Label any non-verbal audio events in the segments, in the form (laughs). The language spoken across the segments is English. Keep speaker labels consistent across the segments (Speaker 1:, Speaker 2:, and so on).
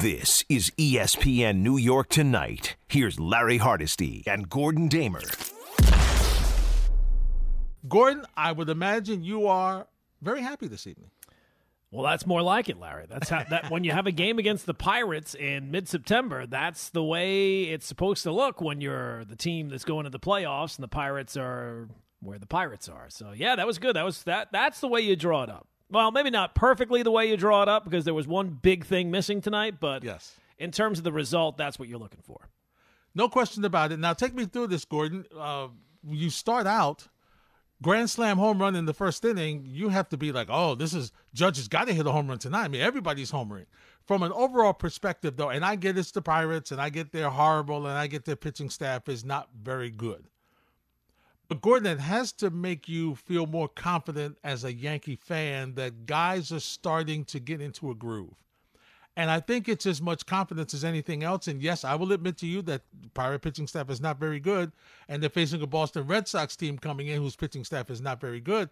Speaker 1: This is ESPN New York Tonight. Here's Larry Hardesty and Gordon Damer.
Speaker 2: Gordon, I would imagine you are very happy this evening.
Speaker 3: Well, that's more like it, Larry. That's how that when you have a game against the Pirates in mid-September, that's the way it's supposed to look when you're the team that's going to the playoffs and the Pirates are where the Pirates are. So, yeah, that was good. That was that that's the way you draw it up. Well, maybe not perfectly the way you draw it up because there was one big thing missing tonight, but
Speaker 2: Yes.
Speaker 3: in terms of the result, that's what you're looking for.
Speaker 2: No question about it. Now, take me through this, Gordon. Uh, you start out grand slam home run in the first inning. You have to be like, oh, this is Judge has got to hit a home run tonight. I mean, everybody's homering. From an overall perspective, though, and I get it's the Pirates, and I get they're horrible, and I get their pitching staff is not very good. But Gordon, it has to make you feel more confident as a Yankee fan that guys are starting to get into a groove. And I think it's as much confidence as anything else. And yes, I will admit to you that Pirate pitching staff is not very good. And they're facing a Boston Red Sox team coming in whose pitching staff is not very good.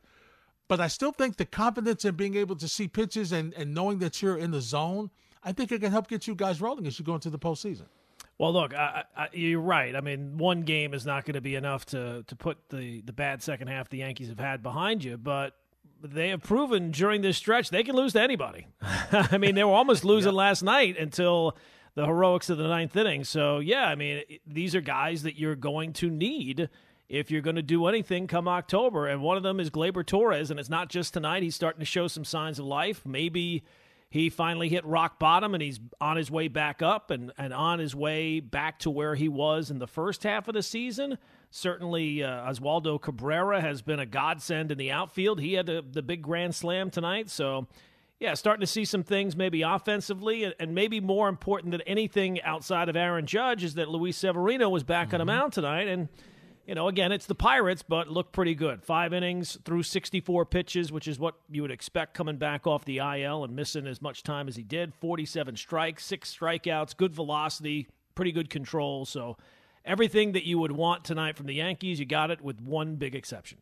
Speaker 2: But I still think the confidence in being able to see pitches and, and knowing that you're in the zone, I think it can help get you guys rolling as you go into the postseason.
Speaker 3: Well, look, I, I, you're right. I mean, one game is not going to be enough to to put the the bad second half the Yankees have had behind you, but they have proven during this stretch they can lose to anybody. (laughs) I mean, they were almost (laughs) losing last night until the heroics of the ninth inning. So, yeah, I mean, these are guys that you're going to need if you're going to do anything come October. And one of them is Gleyber Torres, and it's not just tonight. He's starting to show some signs of life. Maybe he finally hit rock bottom and he's on his way back up and, and on his way back to where he was in the first half of the season. Certainly, uh, Oswaldo Cabrera has been a godsend in the outfield. He had the, the big grand slam tonight. So, yeah, starting to see some things maybe offensively, and, and maybe more important than anything outside of Aaron Judge is that Luis Severino was back on the mound tonight. And, you know, again, it's the Pirates, but look pretty good. Five innings through 64 pitches, which is what you would expect coming back off the IL and missing as much time as he did. 47 strikes, six strikeouts, good velocity, pretty good control. So, everything that you would want tonight from the Yankees, you got it with one big exception.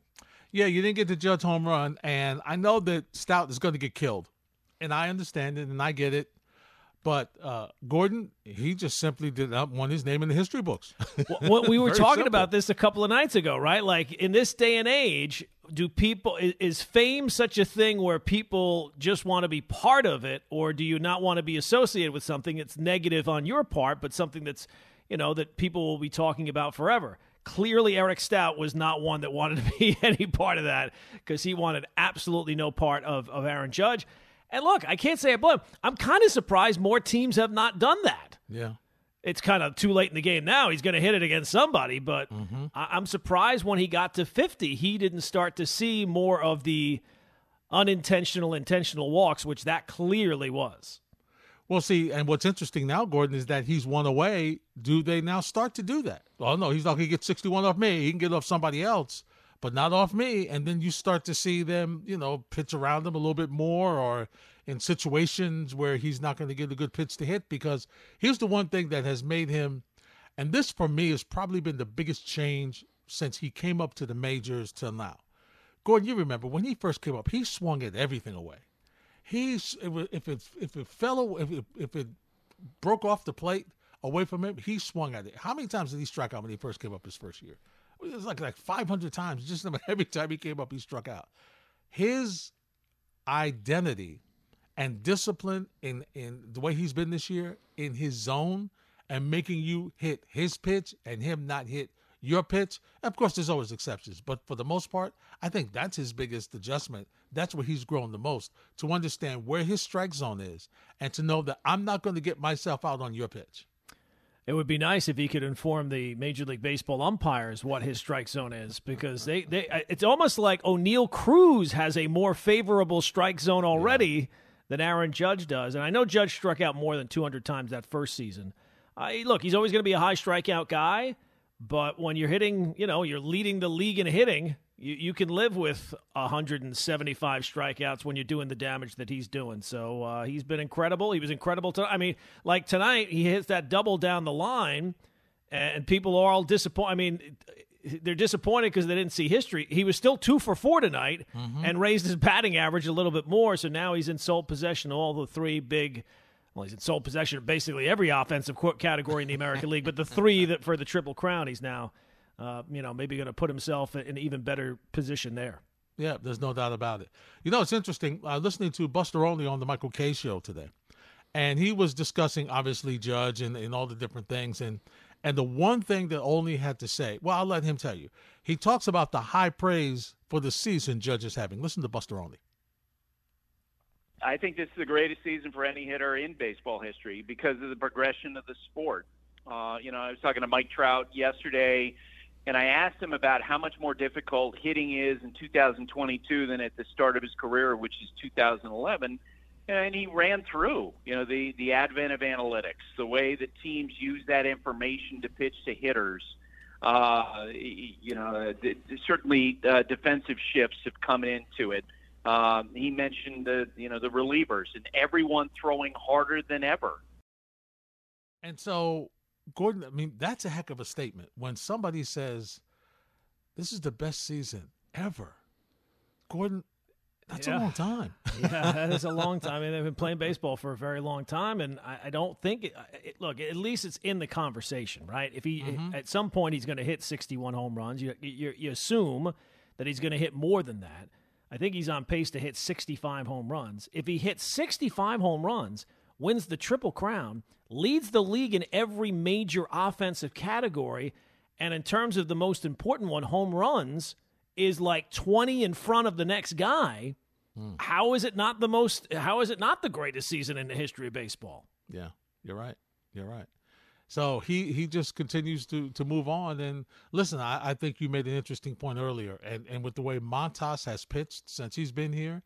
Speaker 2: Yeah, you didn't get the Judge home run, and I know that Stout is going to get killed, and I understand it, and I get it. But uh, Gordon, he just simply did not want his name in the history books. (laughs)
Speaker 3: Well, we were (laughs) talking
Speaker 2: simple.
Speaker 3: about this a couple of nights ago, right? Like in this day and age, do people is, is fame such a thing where people just want to be part of it, or do you not want to be associated with something that's negative on your part, but something that's you know that people will be talking about forever? Clearly, Eric Stout was not one that wanted to be (laughs) any part of that because he wanted absolutely no part of, of Aaron Judge. And look, I can't say I blame. I'm kind of surprised more teams have not done that
Speaker 2: yeah.
Speaker 3: it's kind of too late in the game now. He's going to hit it against somebody, but mm-hmm. I- I'm surprised when he got to 50, he didn't start to see more of the unintentional, intentional walks, which that clearly was.
Speaker 2: Well, see, and what's interesting now, Gordon, is that he's one away. Do they now start to do that? Oh no, he's not going to get 61 off me. He can get off somebody else, but not off me. And then you start to see them, you know, pitch around him a little bit more, or in situations where he's not going to get a good pitch to hit. Because here's the one thing that has made him, and this for me has probably been the biggest change since he came up to the majors till now. Gordon, you remember when he first came up, he swung at everything away he's if it if it, fell if it, if it broke off the plate away from him, he swung at it. How many times did he strike out when he first came up his first year? It was like like 500 times. Just (laughs) every time he came up, he struck out. His identity and discipline in in the way he's been this year in his zone and making you hit his pitch and him not hit your pitch. Of course, there's always exceptions, but for the most part, I think that's his biggest adjustment. That's where he's grown the most to understand where his strike zone is and to know that I'm not going to get myself out on your pitch.
Speaker 3: It would be nice if he could inform the Major League Baseball umpires what his strike zone is because they, they it's almost like Oneil Cruz has a more favorable strike zone already than Aaron Judge does. And I know Judge struck out more than 200 times that first season. I, look, he's always going to be a high strikeout guy, but when you're hitting, you know, you're leading the league in hitting, you, you can live with 175 strikeouts when you're doing the damage that he's doing. So uh, he's been incredible. He was incredible. To, I mean, like tonight, he hits that double down the line, and people are all disappointed. I mean, they're disappointed because they didn't see history. He was still two for four tonight and raised his batting average a little bit more. So now he's in sole possession of all the three big well, he's in sole possession of basically every offensive category in the American (laughs) League, but the three that for the Triple Crown, he's now, uh, you know, maybe going to put himself in an even better position there.
Speaker 2: Yeah, there's no doubt about it. You know, it's interesting uh, listening to Buster Olney on the Michael Kay show today, and he was discussing obviously Judge and, and all the different things, and and the one thing that Olney had to say, well, I'll let him tell you. He talks about the high praise for the season Judge is having. Listen to Buster Olney.
Speaker 4: I think this is the greatest season for any hitter in baseball history because of the progression of the sport. Uh, you know, I was talking to Mike Trout yesterday, and I asked him about how much more difficult hitting is in 2022 than at the start of his career, which is 2011. And he ran through, you know, the the advent of analytics, the way that teams use that information to pitch to hitters. Uh, you know, certainly uh, defensive shifts have come into it. Um, he mentioned the you know the relievers and everyone throwing harder than ever.
Speaker 2: And so, Gordon, I mean, that's a heck of a statement when somebody says, "This is the best season ever." Gordon, that's yeah. a long time. (laughs)
Speaker 3: yeah, that is a long time. I mean, they've been playing baseball for a very long time, and I, I don't think. It, it, look, at least it's in the conversation, right? If he mm-hmm. at some point he's going to hit 61 home runs, you, you, you assume that he's going to hit more than that. I think he's on pace to hit 65 home runs. If he hits 65 home runs, wins the Triple Crown, leads the league in every major offensive category, and in terms of the most important one, home runs, is like 20 in front of the next guy. Hmm. How is it not the most how is it not the greatest season in the history of baseball?
Speaker 2: Yeah, you're right. You're right. So he he just continues to to move on. And listen, I, I think you made an interesting point earlier, and and with the way Montas has pitched since he's been here.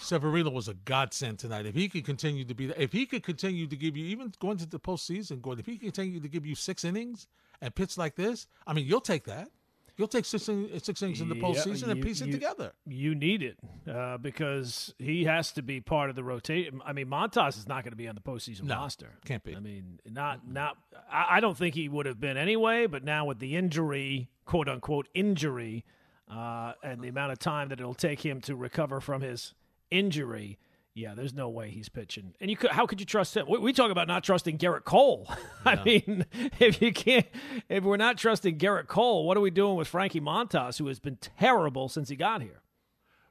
Speaker 2: Severino was a godsend tonight. If he could continue to be, if he could continue to give you, even going to the postseason, Gordon, if he could continue to give you six innings and pitch like this, I mean, you'll take that. You'll take six, six innings in the postseason yeah, you, and piece
Speaker 3: you,
Speaker 2: it together.
Speaker 3: You need it uh, because he has to be part of the rotation. I mean, Montas is not going to be on the postseason
Speaker 2: no,
Speaker 3: roster.
Speaker 2: Can't be.
Speaker 3: I mean, not not. I, I, don't think he would have been anyway. But now with the injury, quote unquote injury, uh, and the amount of time that it'll take him to recover from his injury, yeah, there's no way he's pitching. And you could, how could you trust him? We, we talk about not trusting Gerrit Cole. (laughs) I mean, if you can't, if we're not trusting Gerrit Cole, what are we doing with Frankie Montas, who has been terrible since he got here?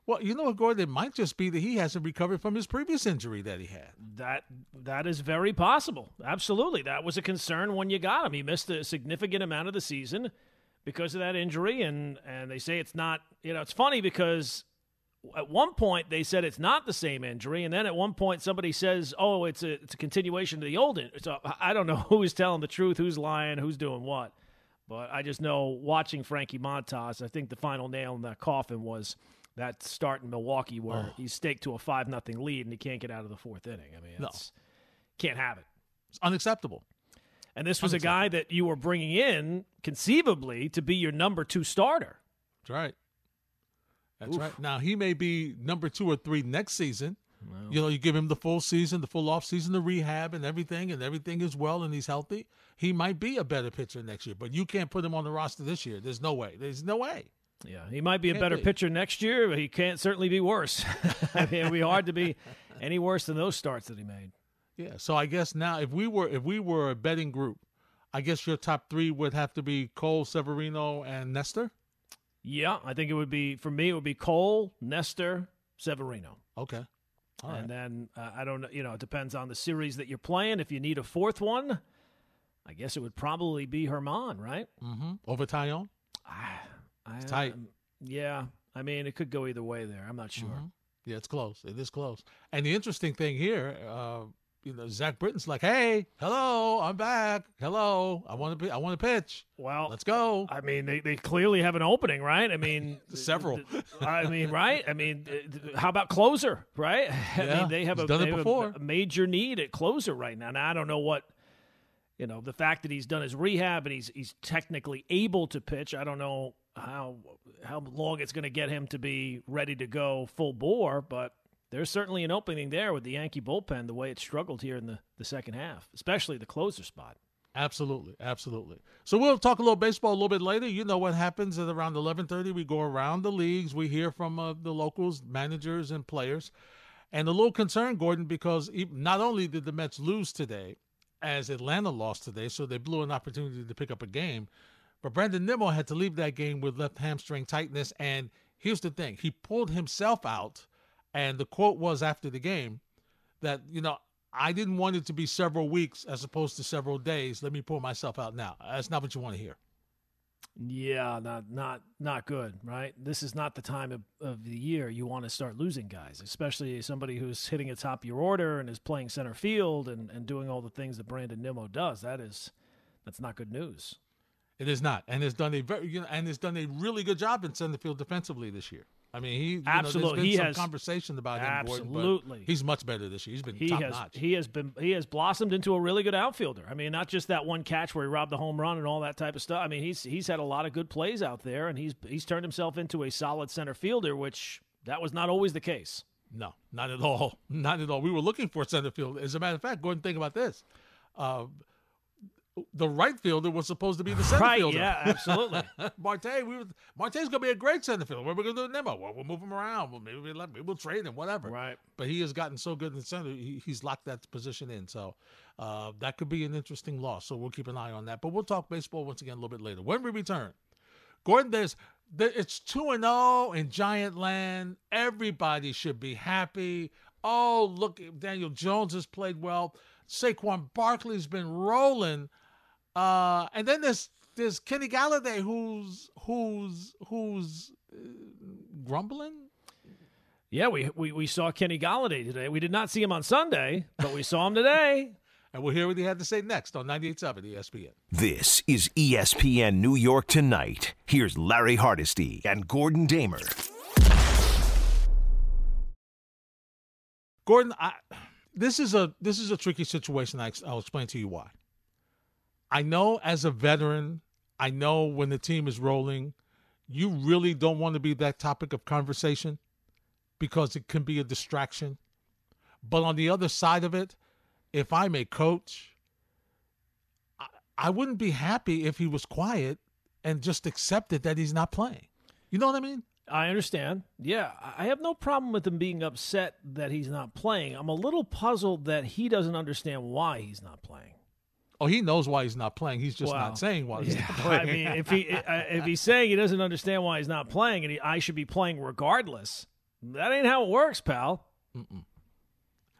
Speaker 2: Well, you know what, Gordon? It might just be that he hasn't recovered from his previous injury that he had.
Speaker 3: That that is very possible. Absolutely, that was a concern when you got him. He missed a significant amount of the season because of that injury, and and they say it's not. You know, it's funny because at one point they said it's not the same injury, and then at one point somebody says, "Oh, it's a it's a continuation of the old." In-. So I don't know (laughs) who's telling the truth, who's lying, who's doing what. But I just know watching Frankie Montas, I think the final nail in that coffin was that start in Milwaukee where oh. he's staked to a five nothing lead and he can't get out of the fourth inning. I mean, no. can't have it.
Speaker 2: It's unacceptable.
Speaker 3: And this was a guy that you were bringing in conceivably to be your number two starter.
Speaker 2: That's right. That's Oof. right. Now he may be number two or three next season. You know, you give him the full season, the full off season, the rehab and everything, and everything is well and he's healthy. He might be a better pitcher next year, but you can't put him on the roster this year. There's no way. There's no way.
Speaker 3: Yeah, he might be a better be. pitcher next year, but he can't certainly be worse. (laughs) I mean, it'd be hard to be any worse than those starts that he made.
Speaker 2: Yeah, so I guess now if we were if we were a betting group, I guess your top three would have to be Cole, Severino, and Nestor.
Speaker 3: Yeah, I think it would be for me. It would be Cole, Nestor, Severino.
Speaker 2: Okay.
Speaker 3: All and right. then uh, I don't know. You know, it depends on the series that you're playing. If you need a fourth one, I guess it would probably be Herman, right?
Speaker 2: Mm-hmm. Over.
Speaker 3: I, (sighs) I,
Speaker 2: it's tight.
Speaker 3: Um, yeah, I mean, it could go either way there. I'm not sure. Mm-hmm.
Speaker 2: Yeah, it's close. It is close. And the interesting thing here, uh, you know, Zach Britton's like, "Hey, hello, I'm back. Hello, I want to be, I want to pitch.
Speaker 3: Well,
Speaker 2: let's go."
Speaker 3: I mean, they, they clearly have an opening, right? I mean, (laughs)
Speaker 2: several.
Speaker 3: I mean, right? I mean, how about closer, right? (laughs) I
Speaker 2: yeah,
Speaker 3: mean, they have, a,
Speaker 2: they
Speaker 3: have
Speaker 2: a,
Speaker 3: major need at closer right now. Now, I don't know what, you know, the fact that he's done his rehab and he's he's technically able to pitch. I don't know how how long it's going to get him to be ready to go full bore, but there's certainly an opening there with the Yankee bullpen, the way it struggled here in the, the second half, especially the closer spot.
Speaker 2: Absolutely, absolutely. So we'll talk a little baseball a little bit later. You know what happens at around 11:30. We go around the leagues. We hear from uh, the locals, managers, and players. And a little concern, Gordon, because not only did the Mets lose today, as Atlanta lost today, so they blew an opportunity to pick up a game. But Brandon Nimmo had to leave that game with left hamstring tightness. And here's the thing he pulled himself out. And the quote was after the game that, you know, I didn't want it to be several weeks as opposed to several days. Let me pull myself out now. That's not what you want to hear.
Speaker 3: Yeah, not not not good, right? This is not the time of, of the year you want to start losing guys, especially somebody who's hitting at top of your order and is playing center field and, and doing all the things that Brandon Nimmo does. That is that's not good news.
Speaker 2: It is not, and has done a very you know, and has done a really good job in center field defensively this year. I mean, he
Speaker 3: absolutely
Speaker 2: know,
Speaker 3: he
Speaker 2: some
Speaker 3: has
Speaker 2: conversation about him.
Speaker 3: Absolutely,
Speaker 2: Gordon, he's much better this year. He's been
Speaker 3: he
Speaker 2: top
Speaker 3: has,
Speaker 2: notch.
Speaker 3: He has been he has blossomed into a really good outfielder. I mean, not just that one catch where he robbed the home run and all that type of stuff. I mean, he's he's had a lot of good plays out there, and he's he's turned himself into a solid center fielder, which that was not always the case.
Speaker 2: No, not at all. (laughs) Not at all. We were looking for center field. As a matter of fact, Gordon, think about this. Uh, the right fielder was supposed to be the (laughs) center
Speaker 3: right,
Speaker 2: fielder.
Speaker 3: Yeah, absolutely. (laughs)
Speaker 2: Marte, we were, Marte's gonna be a great center fielder. What are we gonna do with Nimmo? Well, we'll move him around. Well, maybe we'll, let maybe we'll trade him, whatever.
Speaker 3: Right.
Speaker 2: But he has gotten so good in the center, he, he's locked that position in. So uh, that could be an interesting loss. So we'll keep an eye on that. But we'll talk baseball once again a little bit later. When we return, Gordon, there's there, it's two and zero oh in Giant Land. Everybody should be happy. Oh, look, Daniel Jones has played well. Saquon Barkley's been rolling. Uh, and then there's there's Kenny Golladay who's who's who's uh, grumbling.
Speaker 3: Yeah, we, we we saw Kenny Golladay today. We did not see him on Sunday, but we saw him today. (laughs)
Speaker 2: and we'll hear what he had to say next on 98.7 ESPN.
Speaker 1: This is ESPN New York Tonight. Here's Larry Hardesty and Gordon Damer.
Speaker 2: Gordon, I, this is a this is a tricky situation. I, I'll explain to you why. I know as a veteran, I know when the team is rolling, you really don't want to be that topic of conversation because it can be a distraction. But on the other side of it, if I'm a coach, I, wouldn't be happy if he was quiet and just accepted that he's not playing. You know what I mean?
Speaker 3: I understand. Yeah, I have no problem with him being upset that he's not playing. I'm a little puzzled that he doesn't understand why he's not playing.
Speaker 2: Oh, he knows why he's not playing. He's just not saying why he's
Speaker 3: yeah,
Speaker 2: not (laughs) playing.
Speaker 3: I mean, if he (laughs) if he's saying he doesn't understand why he's not playing, and he, I should be playing regardless, that ain't how it works, pal.
Speaker 2: Mm-mm.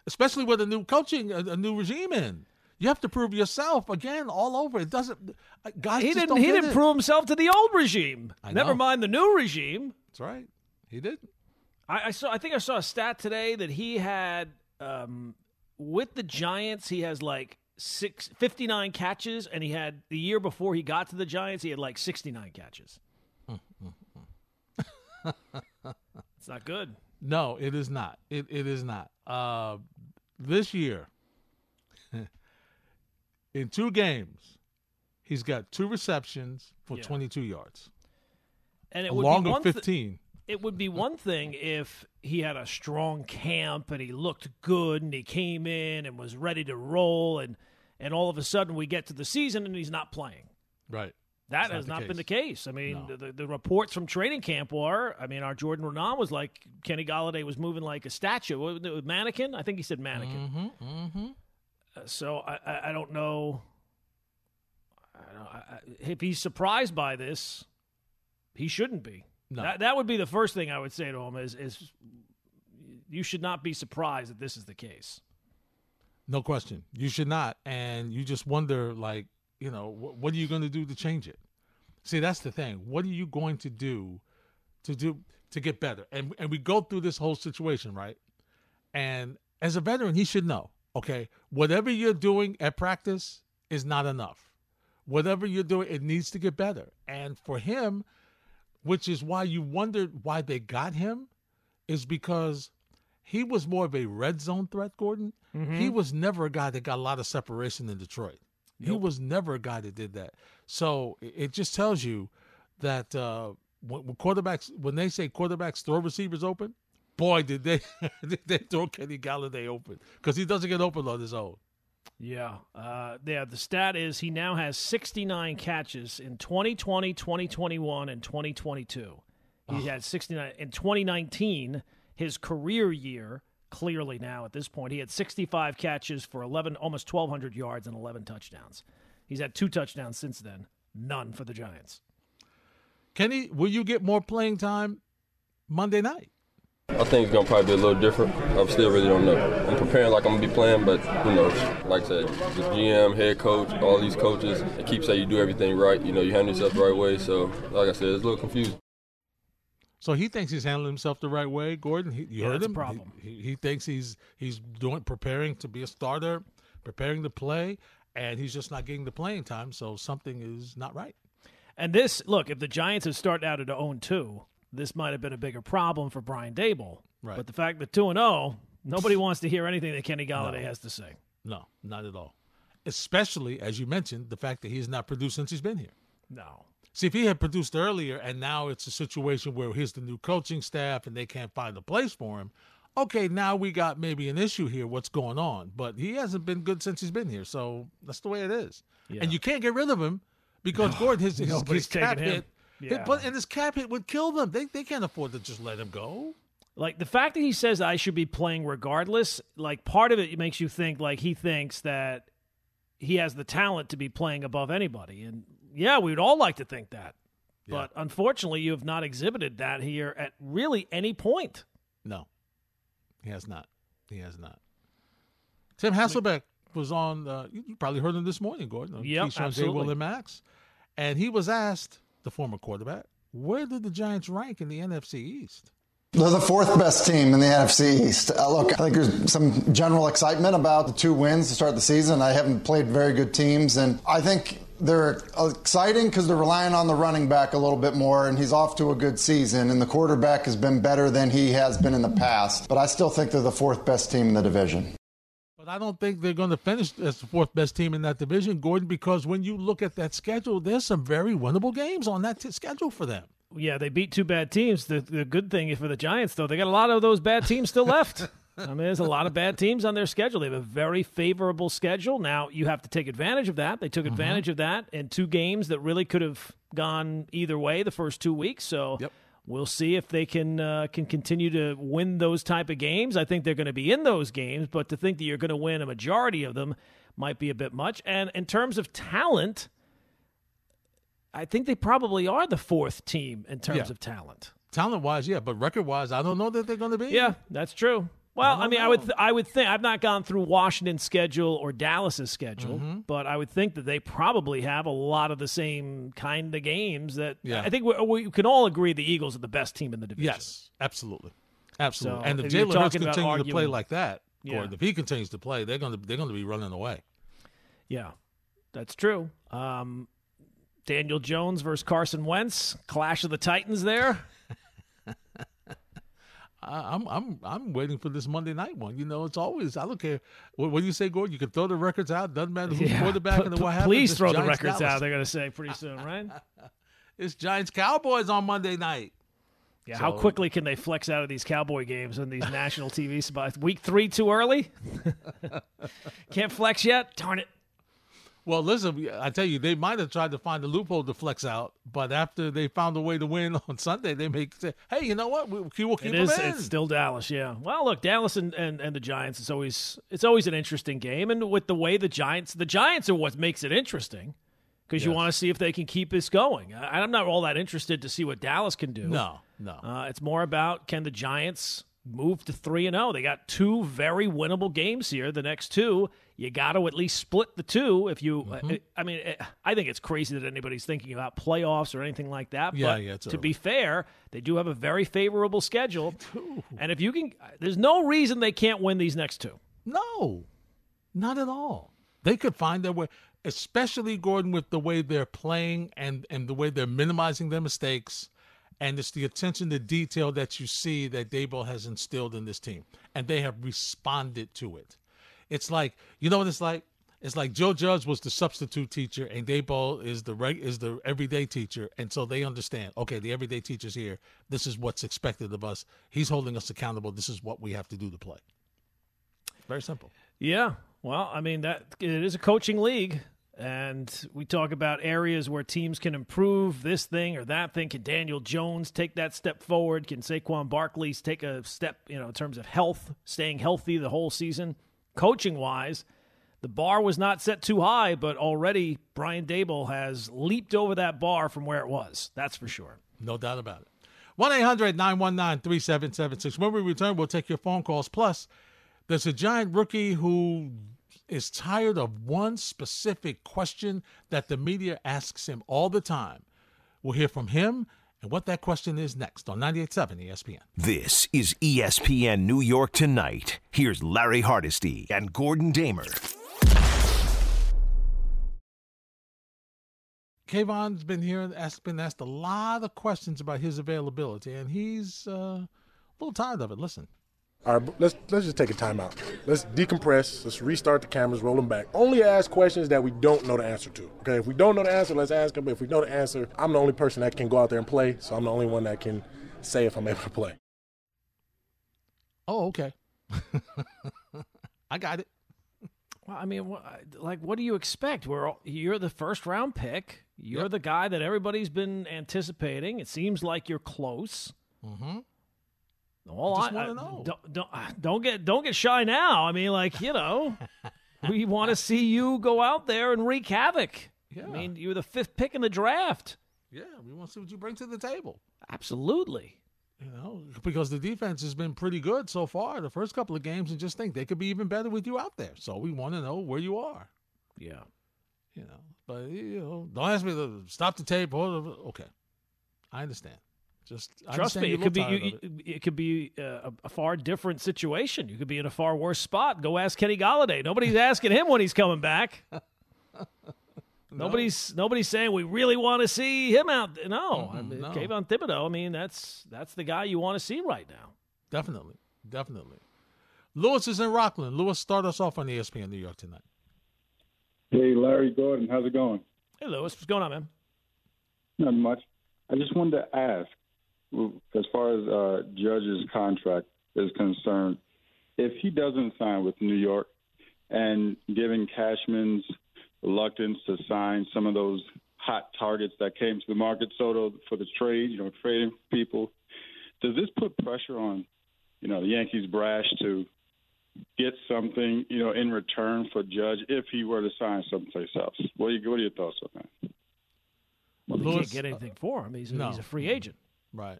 Speaker 2: Especially with a new coaching, a, a, new regime in. You have to prove yourself again all over. It doesn't. Uh, guys,
Speaker 3: he didn't. he didn't
Speaker 2: it.
Speaker 3: prove himself to the old regime. Never mind the new regime.
Speaker 2: That's right. He didn't.
Speaker 3: I, I saw. I think I saw a stat today that he had um, with the Giants. He has like six, 59 catches, and he had the year before he got to the Giants, he had like 69 catches. (laughs) it's not good.
Speaker 2: No, it is not. It it is not. Uh, this year, (laughs) in two games, he's got two receptions for yeah. 22 yards.
Speaker 3: And it
Speaker 2: along
Speaker 3: would
Speaker 2: be 15. Th-
Speaker 3: it would be one thing if he had a strong camp and he looked good and he came in and was ready to roll and and all of a sudden we get to the season and he's not playing.
Speaker 2: Right.
Speaker 3: That has not, not been the case. I mean, no. the, the, reports from training camp were, I mean, our Jordan Raanan was like Kenny Golladay was moving like a statue, mannequin. I think he said mannequin.
Speaker 2: Mm-hmm, mm-hmm.
Speaker 3: Uh, so I, I, I, don't know. I don't, I, if he's surprised by this, he shouldn't be.
Speaker 2: No.
Speaker 3: That, that would be the first thing I would say to him is, is you should not be surprised that this is the case.
Speaker 2: No question. You should not. And you just wonder, like, you know, what, what are you going to do to change it? See, that's the thing. What are you going to do to do to get better? And and we go through this whole situation, right? And as a veteran, he should know, okay, whatever you're doing at practice is not enough. Whatever you're doing, it needs to get better. And for him, which is why you wondered why they got him, is because he was more of a red zone threat, Gordon. Mm-hmm. He was never a guy that got a lot of separation in Detroit. He was never a guy that did that. So it just tells you that uh, when, when, quarterbacks, when they say quarterbacks throw receivers open, boy, did they (laughs) did they throw Kenny Golladay open because he doesn't get open on his own.
Speaker 3: Yeah. Uh, yeah. The stat is he now has 69 catches in 2020, 2021, and 2022. He oh. had 69 in 2019 his career year, clearly now at this point. He had 65 catches for 11, almost 1,200 yards and 11 touchdowns. He's had two touchdowns since then, none for the Giants.
Speaker 2: Kenny, will you get more playing time Monday night?
Speaker 5: I think it's gonna probably be a little different. I still really don't know. I'm preparing like I'm gonna be playing, but who knows? Like I said, the GM, head coach, all these coaches, they keep saying you do everything right. You know, you handle yourself the right way. So, like I said, it's a little confusing.
Speaker 2: So he thinks he's handling himself the right way, Gordon. He, you
Speaker 3: Yeah,
Speaker 2: heard
Speaker 3: that's a
Speaker 2: him.
Speaker 3: problem.
Speaker 2: He, he, he thinks he's he's doing preparing to be a starter, preparing to play, and he's just not getting the playing time. So something is not right.
Speaker 3: And this, look, if the Giants had started out at 0 2, this might have been a bigger problem for Brian Daboll.
Speaker 2: Right.
Speaker 3: But the fact that 2 and 0, nobody (laughs) wants to hear anything that Kenny Golladay has to say.
Speaker 2: No, not at all. Especially as you mentioned, the fact that he has not produced since he's been here.
Speaker 3: No.
Speaker 2: See, if he had produced earlier and now it's a situation where here's the new coaching staff and they can't find a place for him, okay, now we got maybe an issue here. What's going on? But he hasn't been good since he's been here. So that's the way it is.
Speaker 3: Yeah.
Speaker 2: And you can't get rid of him because Gordon, his, (laughs) his, his cap hit,
Speaker 3: Yeah.
Speaker 2: hit- but, and this cap hit would kill them. They, they can't afford to just let him go.
Speaker 3: Like the fact that he says I should be playing regardless, like part of it makes you think like he thinks that he has the talent to be playing above anybody. And yeah, we would all like to think that. But unfortunately, you have not exhibited that here at really any point.
Speaker 2: No, he has not. He has not. Tim Hasselbeck was on. Uh, you probably heard him this morning, Gordon. on
Speaker 3: Yep,
Speaker 2: Keyshawn J. Will and Max, and he was asked, the former quarterback, where did the Giants rank in the NFC East?
Speaker 6: They're the fourth best team in the NFC East. Uh, look, I think there's some general excitement about the two wins to start the season. I haven't played very good teams, and I think they're exciting because they're relying on the running back a little bit more, and he's off to a good season, and the quarterback has been better than he has been in the past. But I still think they're the fourth best team in the division.
Speaker 2: But I don't think they're going to finish as the fourth best team in that division, Gordon, because when you look at that schedule, there's some very winnable games on that t- schedule for them.
Speaker 3: Yeah, they beat two bad teams. The, the good thing for the Giants, though, they got a lot of those bad teams still left. (laughs) I mean, there's a lot of bad teams on their schedule. They have a very favorable schedule. Now, you have to take advantage of that. They took
Speaker 2: Mm-hmm.
Speaker 3: advantage of that in two games that really could have gone either way the first two weeks. So
Speaker 2: Yep.
Speaker 3: We'll see if they can uh, can continue to win those type of games. I think they're going to be in those games, but to think that you're going to win a majority of them might be a bit much. And in terms of talent, I think they probably are the fourth team in terms
Speaker 2: Yeah.
Speaker 3: of talent.
Speaker 2: Talent wise, yeah, but record wise, I don't know that they're going to be.
Speaker 3: Yeah, that's true. Well, I,
Speaker 2: don't
Speaker 3: mean, I would th- I would think I've not gone through Washington's schedule or Dallas's schedule,
Speaker 2: Mm-hmm.
Speaker 3: but I would think that they probably have a lot of the same kind of games. That
Speaker 2: Yeah.
Speaker 3: I think we, we can all agree the Eagles are the best team in the division.
Speaker 2: Yes, absolutely, absolutely.
Speaker 3: So,
Speaker 2: and if
Speaker 3: if
Speaker 2: Jalen Hurts continues to play like that,
Speaker 3: Yeah.
Speaker 2: Gordon, if he continues to play, they're going to they're going to be running away.
Speaker 3: Yeah, that's true. Um, Daniel Jones versus Carson Wentz, clash of the Titans there.
Speaker 2: I, I'm I'm I'm waiting for this Monday night one. You know, it's always I don't care what, what do you say, Gordon. You can throw the records out. Doesn't matter who's quarterback
Speaker 3: P-
Speaker 2: and what happens.
Speaker 3: Please throw the records
Speaker 2: Dallas.
Speaker 3: out. They're going to say pretty soon, right? (laughs)
Speaker 2: It's Giants Cowboys on Monday night.
Speaker 3: Yeah, how quickly can they flex out of these Cowboy games and these national TV spots? Week three too early? (laughs) Can't flex yet? Darn it.
Speaker 2: Well, listen, I tell you, they might have tried to find a loophole to flex out, but after they found a way to win (laughs) on Sunday, they may say, "Hey, you know what? We, we'll keep
Speaker 3: It
Speaker 2: them
Speaker 3: is.
Speaker 2: in."
Speaker 3: It's still Dallas. Yeah. Well, look, Dallas and, and, and the Giants. It's always it's always an interesting game, and with the way the Giants, the Giants are what makes it interesting because you want to see if they can keep this going. I, I'm not all that interested to see what Dallas can do.
Speaker 2: no, no.
Speaker 3: Uh, it's more about can the Giants move to three and zero? They got two very winnable games here. The next two, you got to at least split the two. If you,
Speaker 2: Mm-hmm.
Speaker 3: I, mean, eh, I think it's crazy that anybody's thinking about playoffs or anything like that.
Speaker 2: Yeah,
Speaker 3: but
Speaker 2: yeah,
Speaker 3: to
Speaker 2: early.
Speaker 3: be fair, they do have a very favorable schedule, (laughs) and if you can, there's no reason they can't win these next two.
Speaker 2: No, not at all. They could find their way, especially Gordon, with the way they're playing and and the way they're minimizing their mistakes, and it's the attention to detail that you see that Daboll has instilled in this team, and they have responded to it. It's like you know what it's like. It's like Joe Judge was the substitute teacher, and Daboll is the reg- is the everyday teacher, and so they understand. Okay, the everyday teacher's here. This is what's expected of us. He's holding us accountable. This is what we have to do to play. Very simple.
Speaker 3: Yeah. Well, I mean that it is a coaching league, And we talk about areas where teams can improve this thing or that thing. Can Daniel Jones take that step forward? Can Saquon Barkley take a step, you know, in terms of health, staying healthy the whole season? Coaching wise, the bar was not set too high, but already Brian Daboll has leaped over that bar from where it was. That's for sure.
Speaker 2: No doubt about it. 1 800 919 3776. When we return, we'll take your phone calls. Plus, there's a giant rookie who is tired of one specific question that the media asks him all the time. We'll hear from him and what that question is next on 98.7 ESPN.
Speaker 1: This is ESPN New York Tonight. Here's Larry Hardesty and Gordon Damer.
Speaker 2: Kayvon's been here and asked, been asked a lot of questions about his availability, and he's uh, a little tired of it. Listen.
Speaker 7: All right, let's let's just take a timeout. Let's decompress. Let's restart the cameras, roll them back. Only ask questions that we don't know the answer to. Okay, if we don't know the answer, let's ask them. But If we know the answer, I'm the only person that can go out there and play, so I'm the only one that can say if I'm able to play.
Speaker 2: Oh, okay. (laughs) I got it.
Speaker 3: Well, I mean, like, what do you expect? We're all, you're the first round pick. You're yep. the guy that everybody's been anticipating. It seems like you're close.
Speaker 2: Mm-hmm.
Speaker 3: All
Speaker 2: I, I know.
Speaker 3: Don't, don't don't get don't get shy now. I mean, like you know, (laughs) we want to see you go out there and wreak havoc. Yeah. I mean, you were the fifth pick in the draft.
Speaker 2: Yeah, we want to see what you bring to the table.
Speaker 3: Absolutely.
Speaker 2: You know, because the defense has been pretty good so far the first couple of games, and just think they could be even better with you out there. So we want to know where you are.
Speaker 3: Yeah.
Speaker 2: You know, but you know, don't ask me to stop the tape. Okay, I understand. Just
Speaker 3: trust me, it could, be, you, it. it could be a, a, far different situation. You could be in a far worse spot. Go ask Kenny Golladay. Nobody's (laughs) asking him when he's coming back. (laughs) no. Nobody's nobody's saying we really want to see him out. There. No, mm-hmm, I mean, no. Kayvon Thibodeaux. I mean, that's that's the guy you want to see right now.
Speaker 2: Definitely, definitely. Lewis is in Rockland. Lewis, start us off on ESPN New York tonight.
Speaker 8: Hey, Larry Gordon, how's it going?
Speaker 3: Hey, Lewis, what's going on, man?
Speaker 8: Not much. I just wanted to ask as far as uh, Judge's contract is concerned, if he doesn't sign with New York, and given Cashman's reluctance to sign some of those hot targets that came to the market, Soto for the trade, you know, trading people, does this put pressure on, you know, the Yankees brash to get something, you know, in return for Judge if he were to sign someplace else? What are, you, what are your thoughts on that?
Speaker 3: Well, he can't get anything for him. He's no. he's a free agent.
Speaker 2: Right.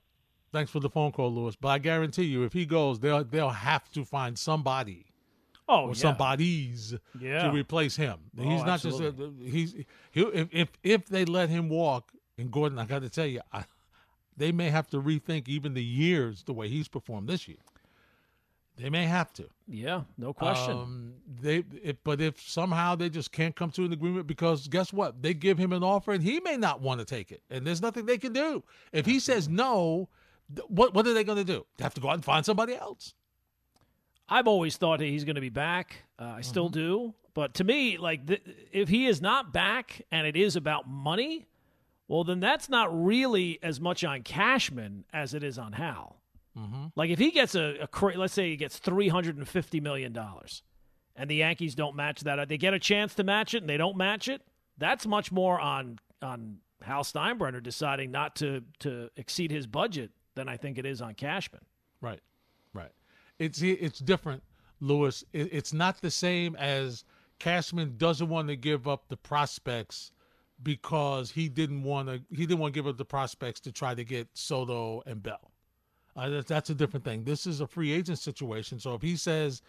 Speaker 2: Thanks for the phone call, Lewis. But I guarantee you, if he goes, they'll they'll have to find somebody.
Speaker 3: Oh,
Speaker 2: or
Speaker 3: yeah.
Speaker 2: somebody's
Speaker 3: yeah.
Speaker 2: to replace him.
Speaker 3: Oh,
Speaker 2: he's not
Speaker 3: absolutely.
Speaker 2: just a, he's he, if if if they let him walk. And Gordon, I got to tell you, I, they may have to rethink even the years the way he's performed this year. They may have to.
Speaker 3: Yeah, no question.
Speaker 2: Um, they, if, but if somehow they just can't come to an agreement, because guess what? They give him an offer and he may not want to take it, and there's nothing they can do. If he says no, what what are they going to do? They have to go out and find somebody else.
Speaker 3: I've always thought he's going to be back. Uh, I still mm-hmm. do. But to me, like, th- if he is not back and it is about money, well, then that's not really as much on Cashman as it is on Hal.
Speaker 2: Mm-hmm.
Speaker 3: Like, if he gets a, a let's say he gets three hundred and fifty million dollars, and the Yankees don't match that, they get a chance to match it and they don't match it. That's much more on on Hal Steinbrenner deciding not to to exceed his budget than I think it is on Cashman.
Speaker 2: Right, right. It's it's different, Lewis. It's not the same as Cashman doesn't want to give up the prospects because he didn't want to. He didn't want to give up the prospects to try to get Soto and Bell. Uh, that, that's a different thing. This is a free agent situation. So if he says,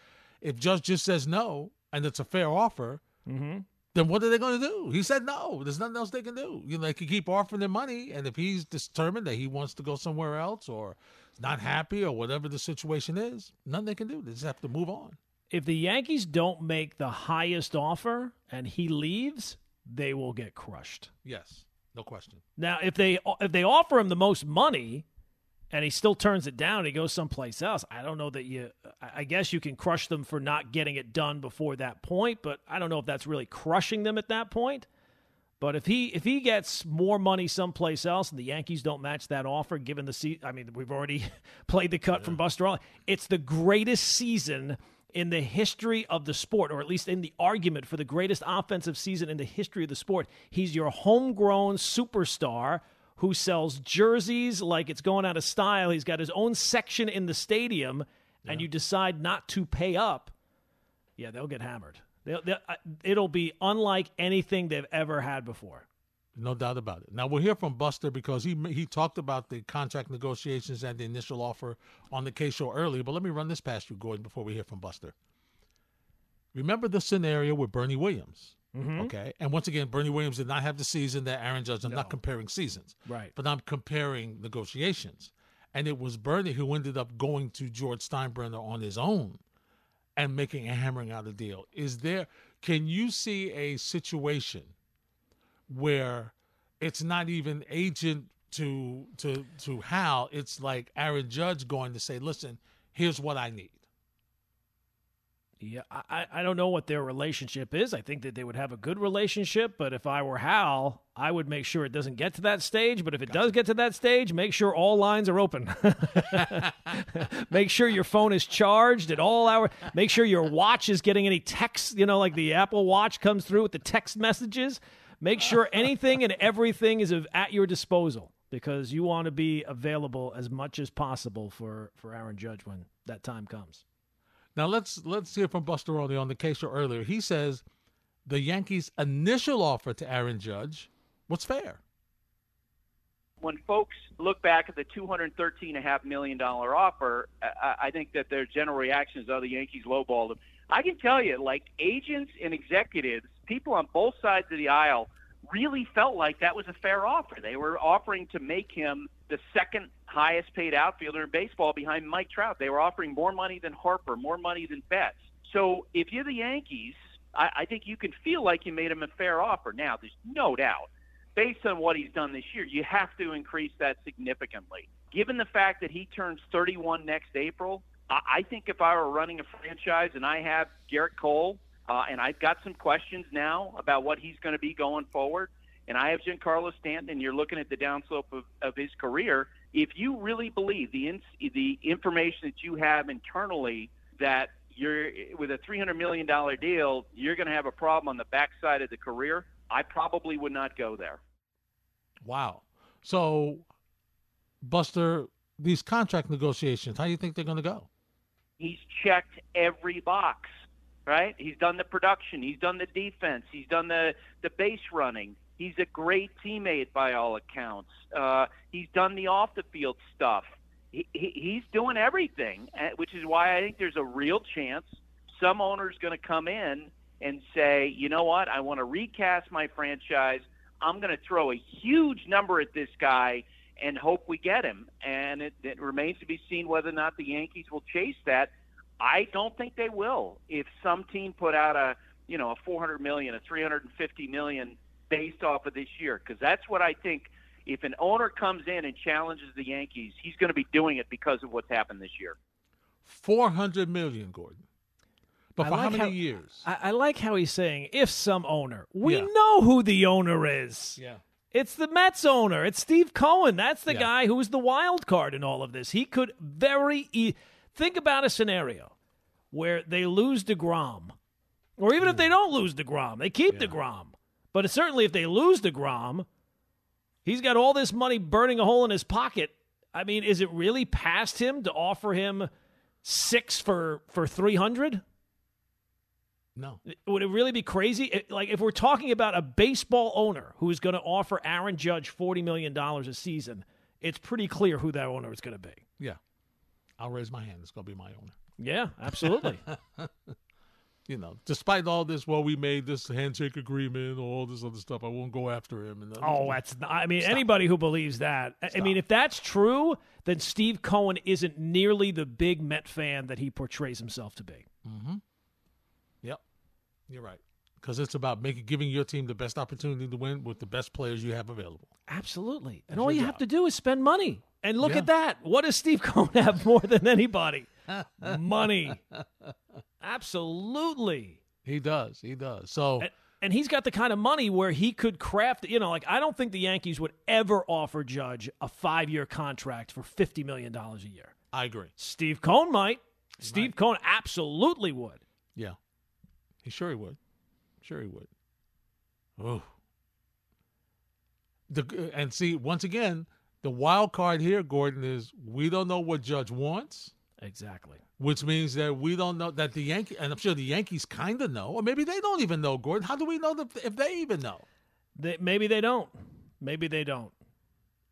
Speaker 2: if Judge just says no and it's a fair offer,
Speaker 3: mm-hmm
Speaker 2: then what are they going to do? He said no. There's nothing else they can do. You know, they can keep offering them money, and if he's determined that he wants to go somewhere else or not happy or whatever the situation is, nothing they can do. They just have to move on.
Speaker 3: If the Yankees don't make the highest offer and he leaves, they will get crushed.
Speaker 2: Yes, no question.
Speaker 3: Now, if they if they offer him the most money, and he still turns it down. He goes someplace else. I don't know that you. I guess you can crush them for not getting it done before that point, but I don't know if that's really crushing them at that point. But if he if he gets more money someplace else and the Yankees don't match that offer, given the season, I mean, we've already (laughs) played the cut yeah. from Buster. It's the greatest season in the history of the sport, or at least in the argument for the greatest offensive season in the history of the sport. He's your homegrown superstar who sells jerseys like it's going out of style. He's got his own section in the stadium, and you decide not to pay up. Yeah, they'll get hammered. They'll, they'll, uh, it'll be unlike anything they've ever had before.
Speaker 2: No doubt about it. Now we'll hear from Buster because he he talked about the contract negotiations and the initial offer on the Kay show earlier. But let me run this past you, Gordon, before we hear from Buster. Remember the scenario with Bernie Williams, Mm-hmm. okay? And once again, Bernie Williams did not have the season that Aaron Judge. I'm not comparing seasons,
Speaker 3: Right.
Speaker 2: But I'm comparing negotiations, and it was Bernie who ended up going to George Steinbrenner on his own and making a hammering out a deal. Is there? Can you see a situation? where it's not even agent to to to Hal. It's like Aaron Judge going to say, "Listen, here's what I need."
Speaker 3: Yeah, I, I don't know what their relationship is. I think that they would have a good relationship, but if I were Hal, I would make sure it doesn't get to that stage. But if it does get to that stage, make sure all lines are open. (laughs) (laughs) make sure your phone is charged at all hours. Make sure your watch is getting any text, you know, like the Apple Watch comes through with the text messages. Make sure anything and everything is at your disposal because you want to be available as much as possible for, for Aaron Judge when that time comes.
Speaker 2: Now let's let's hear from Buster Olney on the case earlier. He says the Yankees' initial offer to Aaron Judge was fair.
Speaker 4: when folks look back at the $213.5 million offer, I, I think that their general reaction is, oh, the Yankees lowballed him. I can tell you, like agents and executives, people on both sides of the aisle really felt like that was a fair offer. They were offering to make him the second highest paid outfielder in baseball behind Mike Trout. They were offering more money than Harper, more money than Betts. So if you're the Yankees, I, I think you can feel like you made him a fair offer. Now, there's no doubt based on what he's done this year, you have to increase that significantly. Given the fact that he turns 31 next April, I I think if I were running a franchise and I have Gerrit Cole, uh, and I've got some questions now about what he's going to be going forward, and I have Giancarlo Stanton, and you're looking at the downslope of, of his career, if you really believe the ins- the information that you have internally that you're with a $300 million deal, you're going to have a problem on the backside of the career. I probably would not go there.
Speaker 2: Wow. So, Buster, these contract negotiations, how do you think they're going to go?
Speaker 4: He's checked every box, right? He's done the production, he's done the defense, he's done the the base running. He's a great teammate by all accounts. Uh, he's done the off the field stuff. He, he, he's doing everything, uh, which is why I think there's a real chance some owner's going to come in and say, you know what, I want to recast my franchise. I'm going to throw a huge number at this guy and hope we get him. And it, it remains to be seen whether or not the Yankees will chase that. I don't think they will. If some team put out a, you know, a 400 million, a 350 million based off of this year, because that's what I think. If an owner comes in and challenges the Yankees, he's going to be doing it because of what's happened this year.
Speaker 2: 400 million, Gordon. But
Speaker 3: I
Speaker 2: for how
Speaker 3: like
Speaker 2: many years?
Speaker 3: I, I like how he's saying if some owner. We
Speaker 2: Yeah.
Speaker 3: know who the owner is.
Speaker 2: yeah.
Speaker 3: It's the Mets owner. It's Steve Cohen. That's the
Speaker 2: Yeah.
Speaker 3: guy who was the wild card in all of this. He could very e- think about a scenario where they lose DeGrom, or even if they don't lose DeGrom, they keep DeGrom. But certainly if they lose DeGrom, he's got all this money burning a hole in his pocket. I mean, is it really past him to offer him six for for three hundred?
Speaker 2: No.
Speaker 3: Would it really be crazy? It- like if we're talking about a baseball owner who's going to offer Aaron Judge forty million dollars a season, it's pretty clear who that owner is going to be.
Speaker 2: Yeah. I'll raise my hand. It's going to be my owner.
Speaker 3: Yeah, absolutely. (laughs)
Speaker 2: You know, despite all this, well, we made this handshake agreement, all this other stuff. I won't go after him. And
Speaker 3: oh, that's not, I mean anybody who believes that. I- I mean, if that's true, then Steve Cohen isn't nearly the big Met fan that he portrays himself to be. Mm-hmm.
Speaker 2: Yep, you're right. Because it's about making giving your team the best opportunity to win with the best players you have available.
Speaker 3: Absolutely. And
Speaker 2: That's
Speaker 3: all
Speaker 2: your
Speaker 3: you have to do is spend money. And look
Speaker 2: Yeah.
Speaker 3: at that. What does Steve (laughs) Cohen have more than anybody? (laughs) money. Absolutely.
Speaker 2: He does. He does. So
Speaker 3: And, and he's got the kind of money where he could craft, you know, like I don't think the Yankees would ever offer Judge a five year contract for $50 million a year.
Speaker 2: I agree.
Speaker 3: Steve Cohen might. Steve
Speaker 2: might.
Speaker 3: Cohen absolutely would.
Speaker 2: Yeah, he sure he would. Sure he would. Oh. The and see once again the wild card here, Gordon, is we don't know what Judge wants,
Speaker 3: Exactly.
Speaker 2: which means that we don't know that the Yankee and I'm sure the Yankees kind of know, or maybe they don't even know. Gordon, how do we know that if they even know?
Speaker 3: They, maybe they don't. Maybe they don't.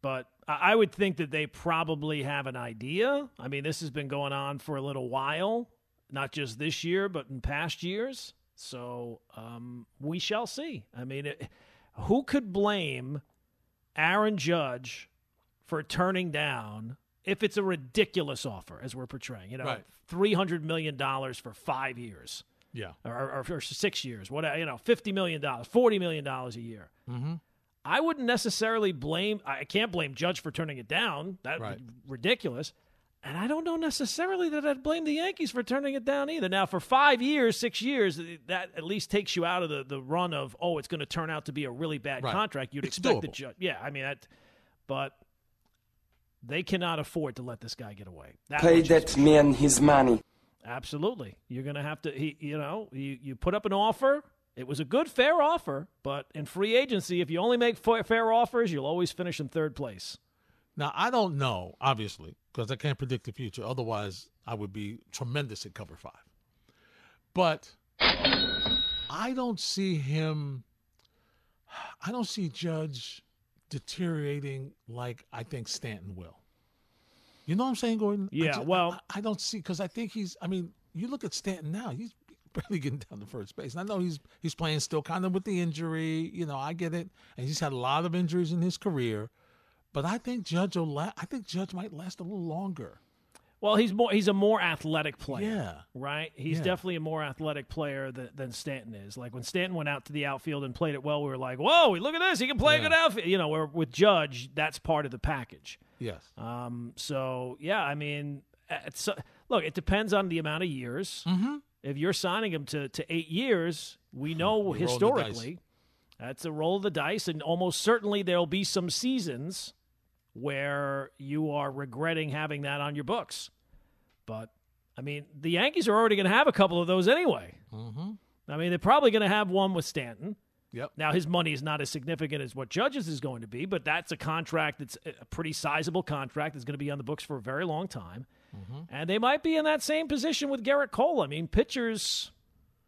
Speaker 3: But I I would think that they probably have an idea. I mean, this has been going on for a little while, not just this year, but in past years. So um, we shall see. I mean, it, who could blame Aaron Judge for turning down if it's a ridiculous offer, as we're portraying? You know,
Speaker 2: Right.
Speaker 3: three hundred million dollars for five years
Speaker 2: Yeah,
Speaker 3: or, or, six years, what you know, fifty million dollars, forty million dollars a year.
Speaker 2: Mhm.
Speaker 3: I wouldn't necessarily blame. I can't blame Judge for turning it down. That
Speaker 2: Right.
Speaker 3: ridiculous. And I don't know necessarily that I'd blame the Yankees for turning it down either. Now, for five years, six years, that at least takes you out of the, the run of oh, it's going to turn out to be a really bad
Speaker 2: Right.
Speaker 3: contract. You'd
Speaker 2: It's
Speaker 3: expect the judge. Yeah, I mean that, but they cannot afford to let this guy get away. That
Speaker 9: Pay
Speaker 3: much is
Speaker 9: that man his money.
Speaker 3: Absolutely. You're going to have to he you know, you you put up an offer. It was a good fair offer, but in free agency if you only make fair offers, you'll always finish in third place.
Speaker 2: Now I don't know, obviously, because I can't predict the future. Otherwise, I would be tremendous at cover five. But I don't see him. I don't see Judge deteriorating like I think Stanton will. You know what I'm saying, Gordon? I
Speaker 3: Yeah, well-
Speaker 2: I, I don't see because I think he's. I mean, you look at Stanton now; he's barely getting down to first base. And I know he's he's playing still kind of with the injury. You know, I get it, and he's had a lot of injuries in his career. But I think Judge will. La- I think Judge might last a little longer.
Speaker 3: Well, he's more he's a more athletic player.
Speaker 2: Yeah.
Speaker 3: Right? He's
Speaker 2: Yeah.
Speaker 3: definitely a more athletic player than, than Stanton is. Like when Stanton went out to the outfield and played it well, we were like, "Whoa, look at this. He can play a good outfield." You know, where with Judge, that's part of the package.
Speaker 2: Yes.
Speaker 3: Um, so yeah, I mean, look, it depends on the amount of years.
Speaker 2: Mm-hmm.
Speaker 3: If you're signing him to, to eight years, we (sighs) know historically that's a roll of the dice, and almost certainly there'll be some seasons where you are regretting having that on your books. But I mean, the Yankees are already going to have a couple of those anyway.
Speaker 2: Mm-hmm.
Speaker 3: I mean, they're probably going to have one with Stanton.
Speaker 2: Yep.
Speaker 3: Now his money is not as significant as what Judges is going to be, but that's a contract that's a pretty sizable contract that's going to be on the books for a very long time. And they might be in that same position with Gerrit Cole. I mean, pitchers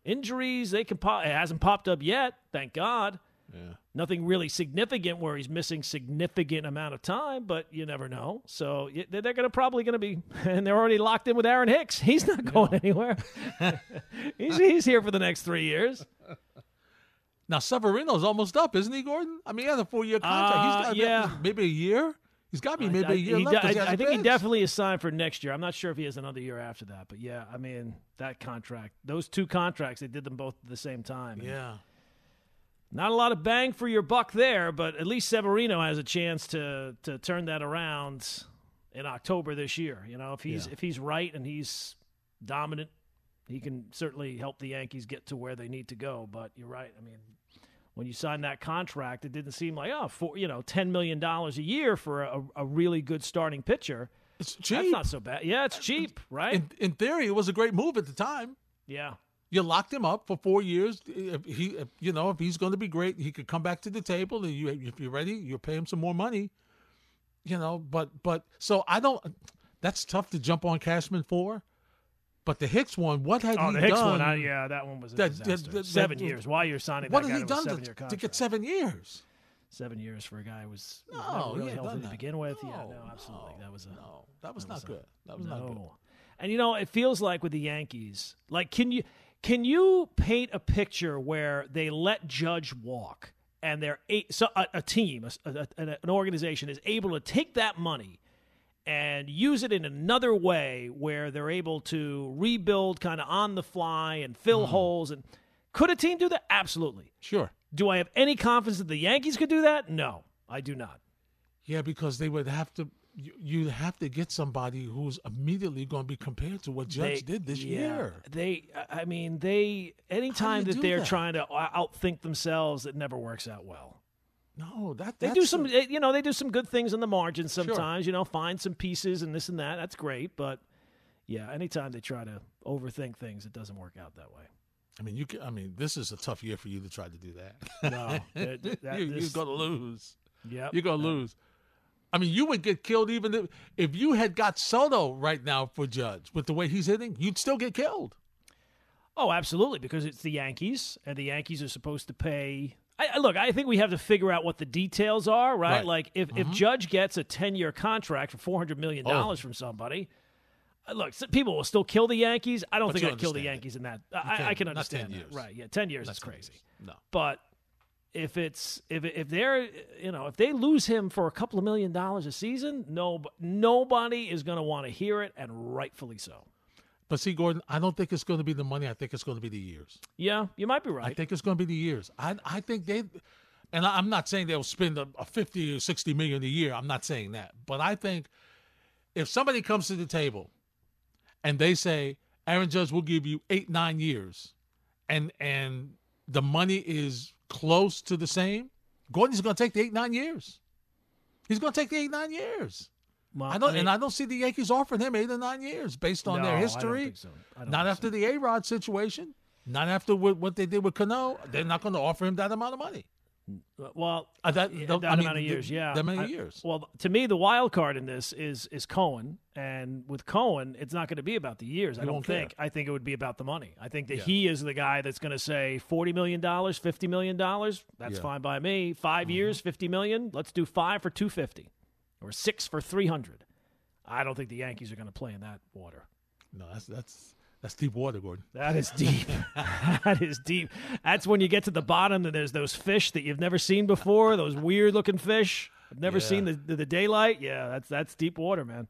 Speaker 3: injuries, they can pop it hasn't popped up yet, thank God.
Speaker 2: Yeah.
Speaker 3: Nothing really significant where he's missing significant amount of time, but you never know. So they're going to probably going to be, (laughs) and they're already locked in with Aaron Hicks. He's not going anywhere. (laughs) he's he's here for the next three years.
Speaker 2: Now Severino's almost up, isn't he, Gordon? I mean, he has a four-year contract.
Speaker 3: Uh,
Speaker 2: He's got
Speaker 3: yeah.
Speaker 2: maybe a year. He's got to be maybe
Speaker 3: I,
Speaker 2: a year
Speaker 3: he
Speaker 2: left.
Speaker 3: I- I think he definitely is signed for next year. I'm not sure if he has another year after that, but yeah, I mean that contract, those two contracts, they did them both at the same time. and
Speaker 2: Yeah.
Speaker 3: Not a lot of bang for your buck there, but at least Severino has a chance to to turn that around in October this year. You know, if he's
Speaker 2: Yeah.
Speaker 3: if he's right and he's dominant, he can certainly help the Yankees get to where they need to go. But you're right. I mean, when you signed that contract, it didn't seem like oh, for you know, ten million dollars a year for a, a really good starting pitcher.
Speaker 2: It's cheap.
Speaker 3: That's not so bad. Yeah, it's uh, cheap, right?
Speaker 2: in, in theory, it was a great move at the time.
Speaker 3: yeah.
Speaker 2: You locked him up for four years. If he, if, you know, if he's going to be great, he could come back to the table. And you, if you're ready, you pay him some more money. You know, but but so I don't. That's tough to jump on Cashman for. But the Hicks one, what had
Speaker 3: Oh,
Speaker 2: he
Speaker 3: the Hicks
Speaker 2: done?
Speaker 3: one, I, yeah, that one was a
Speaker 2: that-
Speaker 3: disaster.
Speaker 2: that- that-
Speaker 3: seven years. Why you're signing
Speaker 2: What had he done to, to get seven years?
Speaker 3: Seven years for a guy who was, was
Speaker 2: No,
Speaker 3: really
Speaker 2: he
Speaker 3: healthy
Speaker 2: done
Speaker 3: to begin with. yeah,
Speaker 2: No,
Speaker 3: no, absolutely.
Speaker 2: no,
Speaker 3: that was a
Speaker 2: no. That was
Speaker 3: that
Speaker 2: not
Speaker 3: was a-
Speaker 2: good. That was not good.
Speaker 3: And you know, it feels like with the Yankees, like can you can you paint a picture where they let Judge walk and they're a, so a, a team, a, an an organization is able to take that money and use it in another way where they're able to rebuild kind of on the fly and fill mm. holes and could a team do that? Absolutely.
Speaker 2: Sure.
Speaker 3: Do I have any confidence that the Yankees could do that? No, I do not.
Speaker 2: Yeah, because they would have to. You, you have to get somebody who's immediately going to be compared to what Judge
Speaker 3: They-
Speaker 2: did this
Speaker 3: yeah,
Speaker 2: year.
Speaker 3: They, I mean, they. Anytime that they're
Speaker 2: that?
Speaker 3: trying to uh, outthink themselves, it never works out well.
Speaker 2: No, that
Speaker 3: They do some,
Speaker 2: a-
Speaker 3: you know, they do some good things in the margin sometimes. You know, find some pieces and this and that. That's great, but yeah, anytime they try to overthink things, it doesn't work out that way.
Speaker 2: I mean, you. Can, I mean, this is a tough year for you to try to do that.
Speaker 3: No, that, (laughs) that,
Speaker 2: you,
Speaker 3: this,
Speaker 2: you're gonna lose.
Speaker 3: Yeah,
Speaker 2: You're gonna lose. I mean, you would get killed even if if you had got Soto right now for Judge with the way he's hitting. You'd still get killed.
Speaker 3: Oh, absolutely, because it's the Yankees, and the Yankees are supposed to pay. I, I- look, I think we have to figure out what the details are, right?
Speaker 2: Right.
Speaker 3: Like, if, if Judge gets a ten-year contract for four hundred million dollars from somebody, uh, look, people will still kill the Yankees. I don't
Speaker 2: But
Speaker 3: think I'd kill the Yankees in that. I, I
Speaker 2: 10
Speaker 3: understand that,
Speaker 2: years.
Speaker 3: right? Yeah, ten years
Speaker 2: That's
Speaker 3: is crazy.
Speaker 2: No.
Speaker 3: But if it's if if they're you know if they lose him for a couple of million dollars a season, no nobody is going to want to hear it, and rightfully so.
Speaker 2: But see, Gordon, I don't think it's going to be the money. I think it's going to be the years.
Speaker 3: Yeah, you might be right.
Speaker 2: I think it's going to be the years. I I think they, and I- I'm not saying they'll spend a, a 50 or 60 million a year. I'm not saying that. But I think if somebody comes to the table and they say, Aaron Judge will give you eight, nine years, and and the money is close to the same, Gordon's going to take the eight, nine years. He's going to take the eight, nine years.
Speaker 3: Well,
Speaker 2: I don't,
Speaker 3: mean-
Speaker 2: and I don't see the Yankees offering him eight or nine years based on
Speaker 3: No, I
Speaker 2: their history.
Speaker 3: so. I
Speaker 2: Not after the A Rod situation. Not after what, what they did with Cano. They're not going to offer him that amount of money.
Speaker 3: Well,
Speaker 2: Uh, that
Speaker 3: yeah,
Speaker 2: that- I mean,
Speaker 3: amount of years, yeah,
Speaker 2: that many
Speaker 3: I-
Speaker 2: years.
Speaker 3: Well, to me, the wild card in this is is Cohen, and with Cohen, it's not going to be about the years. I don't
Speaker 2: won't care.
Speaker 3: think. I think it would be about the money. I think that
Speaker 2: Yeah.
Speaker 3: he is the guy that's going to say forty million dollars, fifty million dollars. That's
Speaker 2: Yeah. Mm-hmm.
Speaker 3: fine by me. 5 years, fifty million. Let's do five for two fifty, or six for three hundred. I don't think the Yankees are going to play in that water.
Speaker 2: No, that's that's that's deep water, Gordon.
Speaker 3: That is deep. (laughs) that is deep. That's when you get to the bottom and there's those fish that you've never seen before, those weird looking fish. I've never
Speaker 2: Yeah.
Speaker 3: seen the, the the daylight. Yeah, that's that's deep water, man.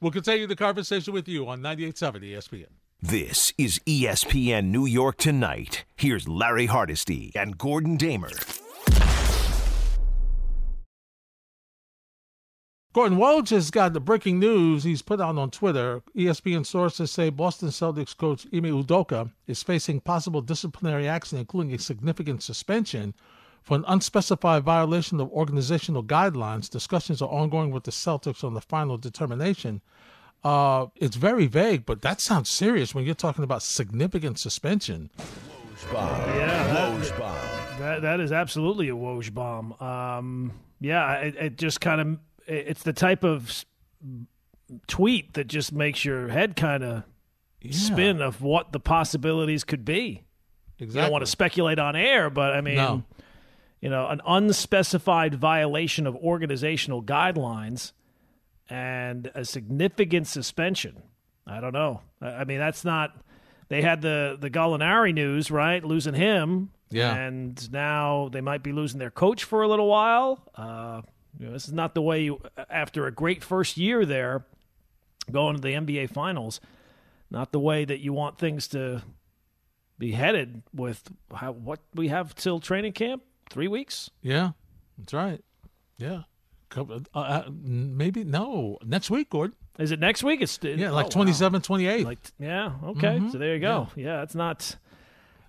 Speaker 2: We'll continue the conversation with you on 98.7 ESPN.
Speaker 1: This is ESPN New York Tonight. Here's Larry Hardesty and Gordon Damer.
Speaker 2: Gordon Woj has got the breaking news he's put out on Twitter. ESPN sources say Boston Celtics coach Ime Udoka is facing possible disciplinary action, including a significant suspension for an unspecified violation of organizational guidelines. Discussions are ongoing with the Celtics on the final determination. Uh, it's very vague, but that sounds serious when you're talking about significant suspension. Woj bomb.
Speaker 3: Yeah, that, that that is absolutely a Woj bomb. Um, yeah, it, it just kind of it's the type of tweet that just makes your head kind of spin of what the possibilities could be.
Speaker 2: Exactly.
Speaker 3: You don't want to speculate on air, but I mean,
Speaker 2: No.
Speaker 3: you know, an unspecified violation of organizational guidelines and a significant suspension. I don't know. I I mean, that's not. They had the the Gallinari news, right? Losing him,
Speaker 2: Yeah.
Speaker 3: and now they might be losing their coach for a little while. Uh, you know, this is not the way you, after a great first year there, going to the NBA Finals. Not the way that you want things to be headed with how, what we have till training camp. Three weeks.
Speaker 2: Yeah, that's right. Yeah. Couple, uh, uh, maybe, no, next week, Gordon.
Speaker 3: Is it next week? It's
Speaker 2: Yeah, like
Speaker 3: oh, wow.
Speaker 2: 27, 28.
Speaker 3: Like yeah, okay. So there you go. Yeah. that's not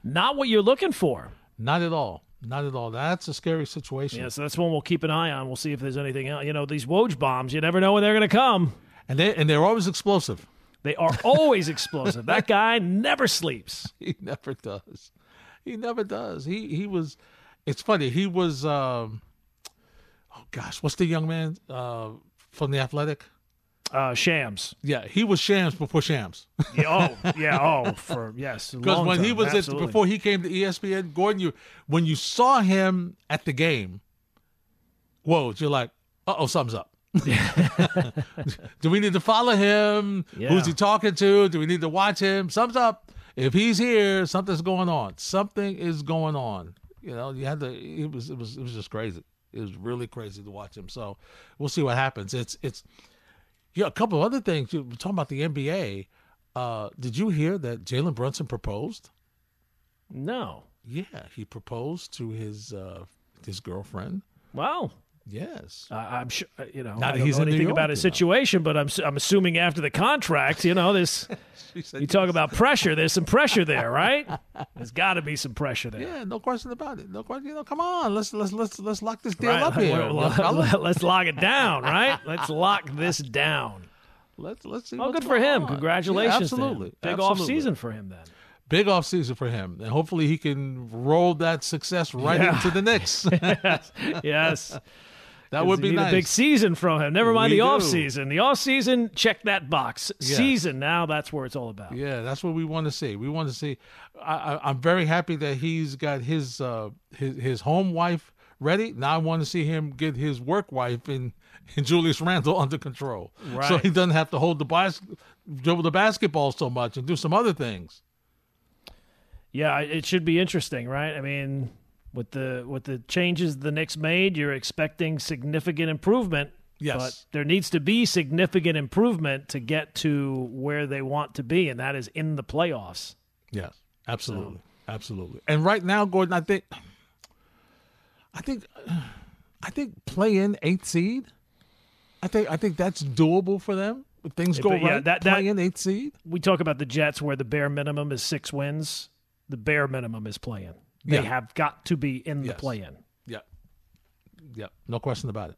Speaker 3: not what you're looking for.
Speaker 2: Not at all. Not at all. That's a scary situation.
Speaker 3: Yeah, so that's one we'll keep an eye on. We'll see if there's anything else. You know, these Woj bombs, you never know when they're going to come.
Speaker 2: And they and they're always explosive.
Speaker 3: They are always explosive. That guy never sleeps. (laughs)
Speaker 2: He never does. He never does. He he was. It's funny. He was. Um, oh gosh, what's the young man uh, from the Athletic?
Speaker 3: Uh, Shams.
Speaker 2: Yeah, he was Shams before Shams.
Speaker 3: Yeah, oh, (laughs) yeah, oh, for yes.
Speaker 2: Because when he was at, before he came to ESPN, Gordon, you when you saw him at the game, whoa, you're like, uh oh, something's up. (laughs) (laughs) Do we need to follow him?
Speaker 3: Yeah.
Speaker 2: Who's he talking to? Do we need to watch him? Something's up. If he's here, something's going on. Something is going on. You know, you had to. It was. It was. It was just crazy. It was really crazy to watch him. So we'll see what happens. It's. It's. Yeah, a couple of other things. Were talking about the NBA. Uh, did you hear that Jalen Brunson proposed?
Speaker 3: no.
Speaker 2: Yeah, he proposed to his uh, his girlfriend.
Speaker 3: Wow.
Speaker 2: Yes.
Speaker 3: Uh, I'm sure uh, you know.
Speaker 2: Now
Speaker 3: I don't
Speaker 2: he's
Speaker 3: know anything
Speaker 2: York,
Speaker 3: about his situation, but I'm I'm assuming after the contract, you know, this. (laughs) You talk about pressure. There's some pressure there, (laughs) right? There's got to be some pressure there.
Speaker 2: Yeah, no question about it. No question. You know, come on, let's let's let's let's lock this deal
Speaker 3: Right.
Speaker 2: up (laughs) here.
Speaker 3: Well. Let's lock it down, right? Let's lock this down.
Speaker 2: let's let's see.
Speaker 3: Oh,
Speaker 2: what's
Speaker 3: good for him.
Speaker 2: on.
Speaker 3: Congratulations.
Speaker 2: Yeah, absolutely,
Speaker 3: Big
Speaker 2: absolutely.
Speaker 3: off season for him then.
Speaker 2: Big off season for him, and hopefully he can roll that success right
Speaker 3: Yeah.
Speaker 2: into the Knicks.
Speaker 3: yes. yes.
Speaker 2: That would be nice.
Speaker 3: a big season from him. Never mind
Speaker 2: We
Speaker 3: the
Speaker 2: do.
Speaker 3: off season. The off season, check that box.
Speaker 2: Yes.
Speaker 3: Season now, that's where it's all about.
Speaker 2: Yeah, that's what we want to see. We want to see. I, I, I'm very happy that he's got his uh, his his home wife ready. Now I want to see him get his work wife in, in Julius Randle (laughs) under control, so he doesn't have to hold the bas- dribble the basketball so much and do some other things.
Speaker 3: Yeah, it should be interesting, right? I mean, with the with the changes the Knicks made, you're expecting significant improvement.
Speaker 2: Yes.
Speaker 3: But there needs to be significant improvement to get to where they want to be, and that is in the playoffs.
Speaker 2: Yes, absolutely, absolutely. And right now, Gordon, I think, I think, (sighs) I think play in eighth seed. I think I think that's doable for them. If things
Speaker 3: Yeah,
Speaker 2: go
Speaker 3: yeah,
Speaker 2: right,
Speaker 3: that-
Speaker 2: play
Speaker 3: that-
Speaker 2: in eighth seed.
Speaker 3: We talk about the Jets where the bare minimum is six wins. The bare minimum is playing. They
Speaker 2: Yeah.
Speaker 3: have got to be in the
Speaker 2: Yes.
Speaker 3: play in.
Speaker 2: Yeah, yeah, no question about it.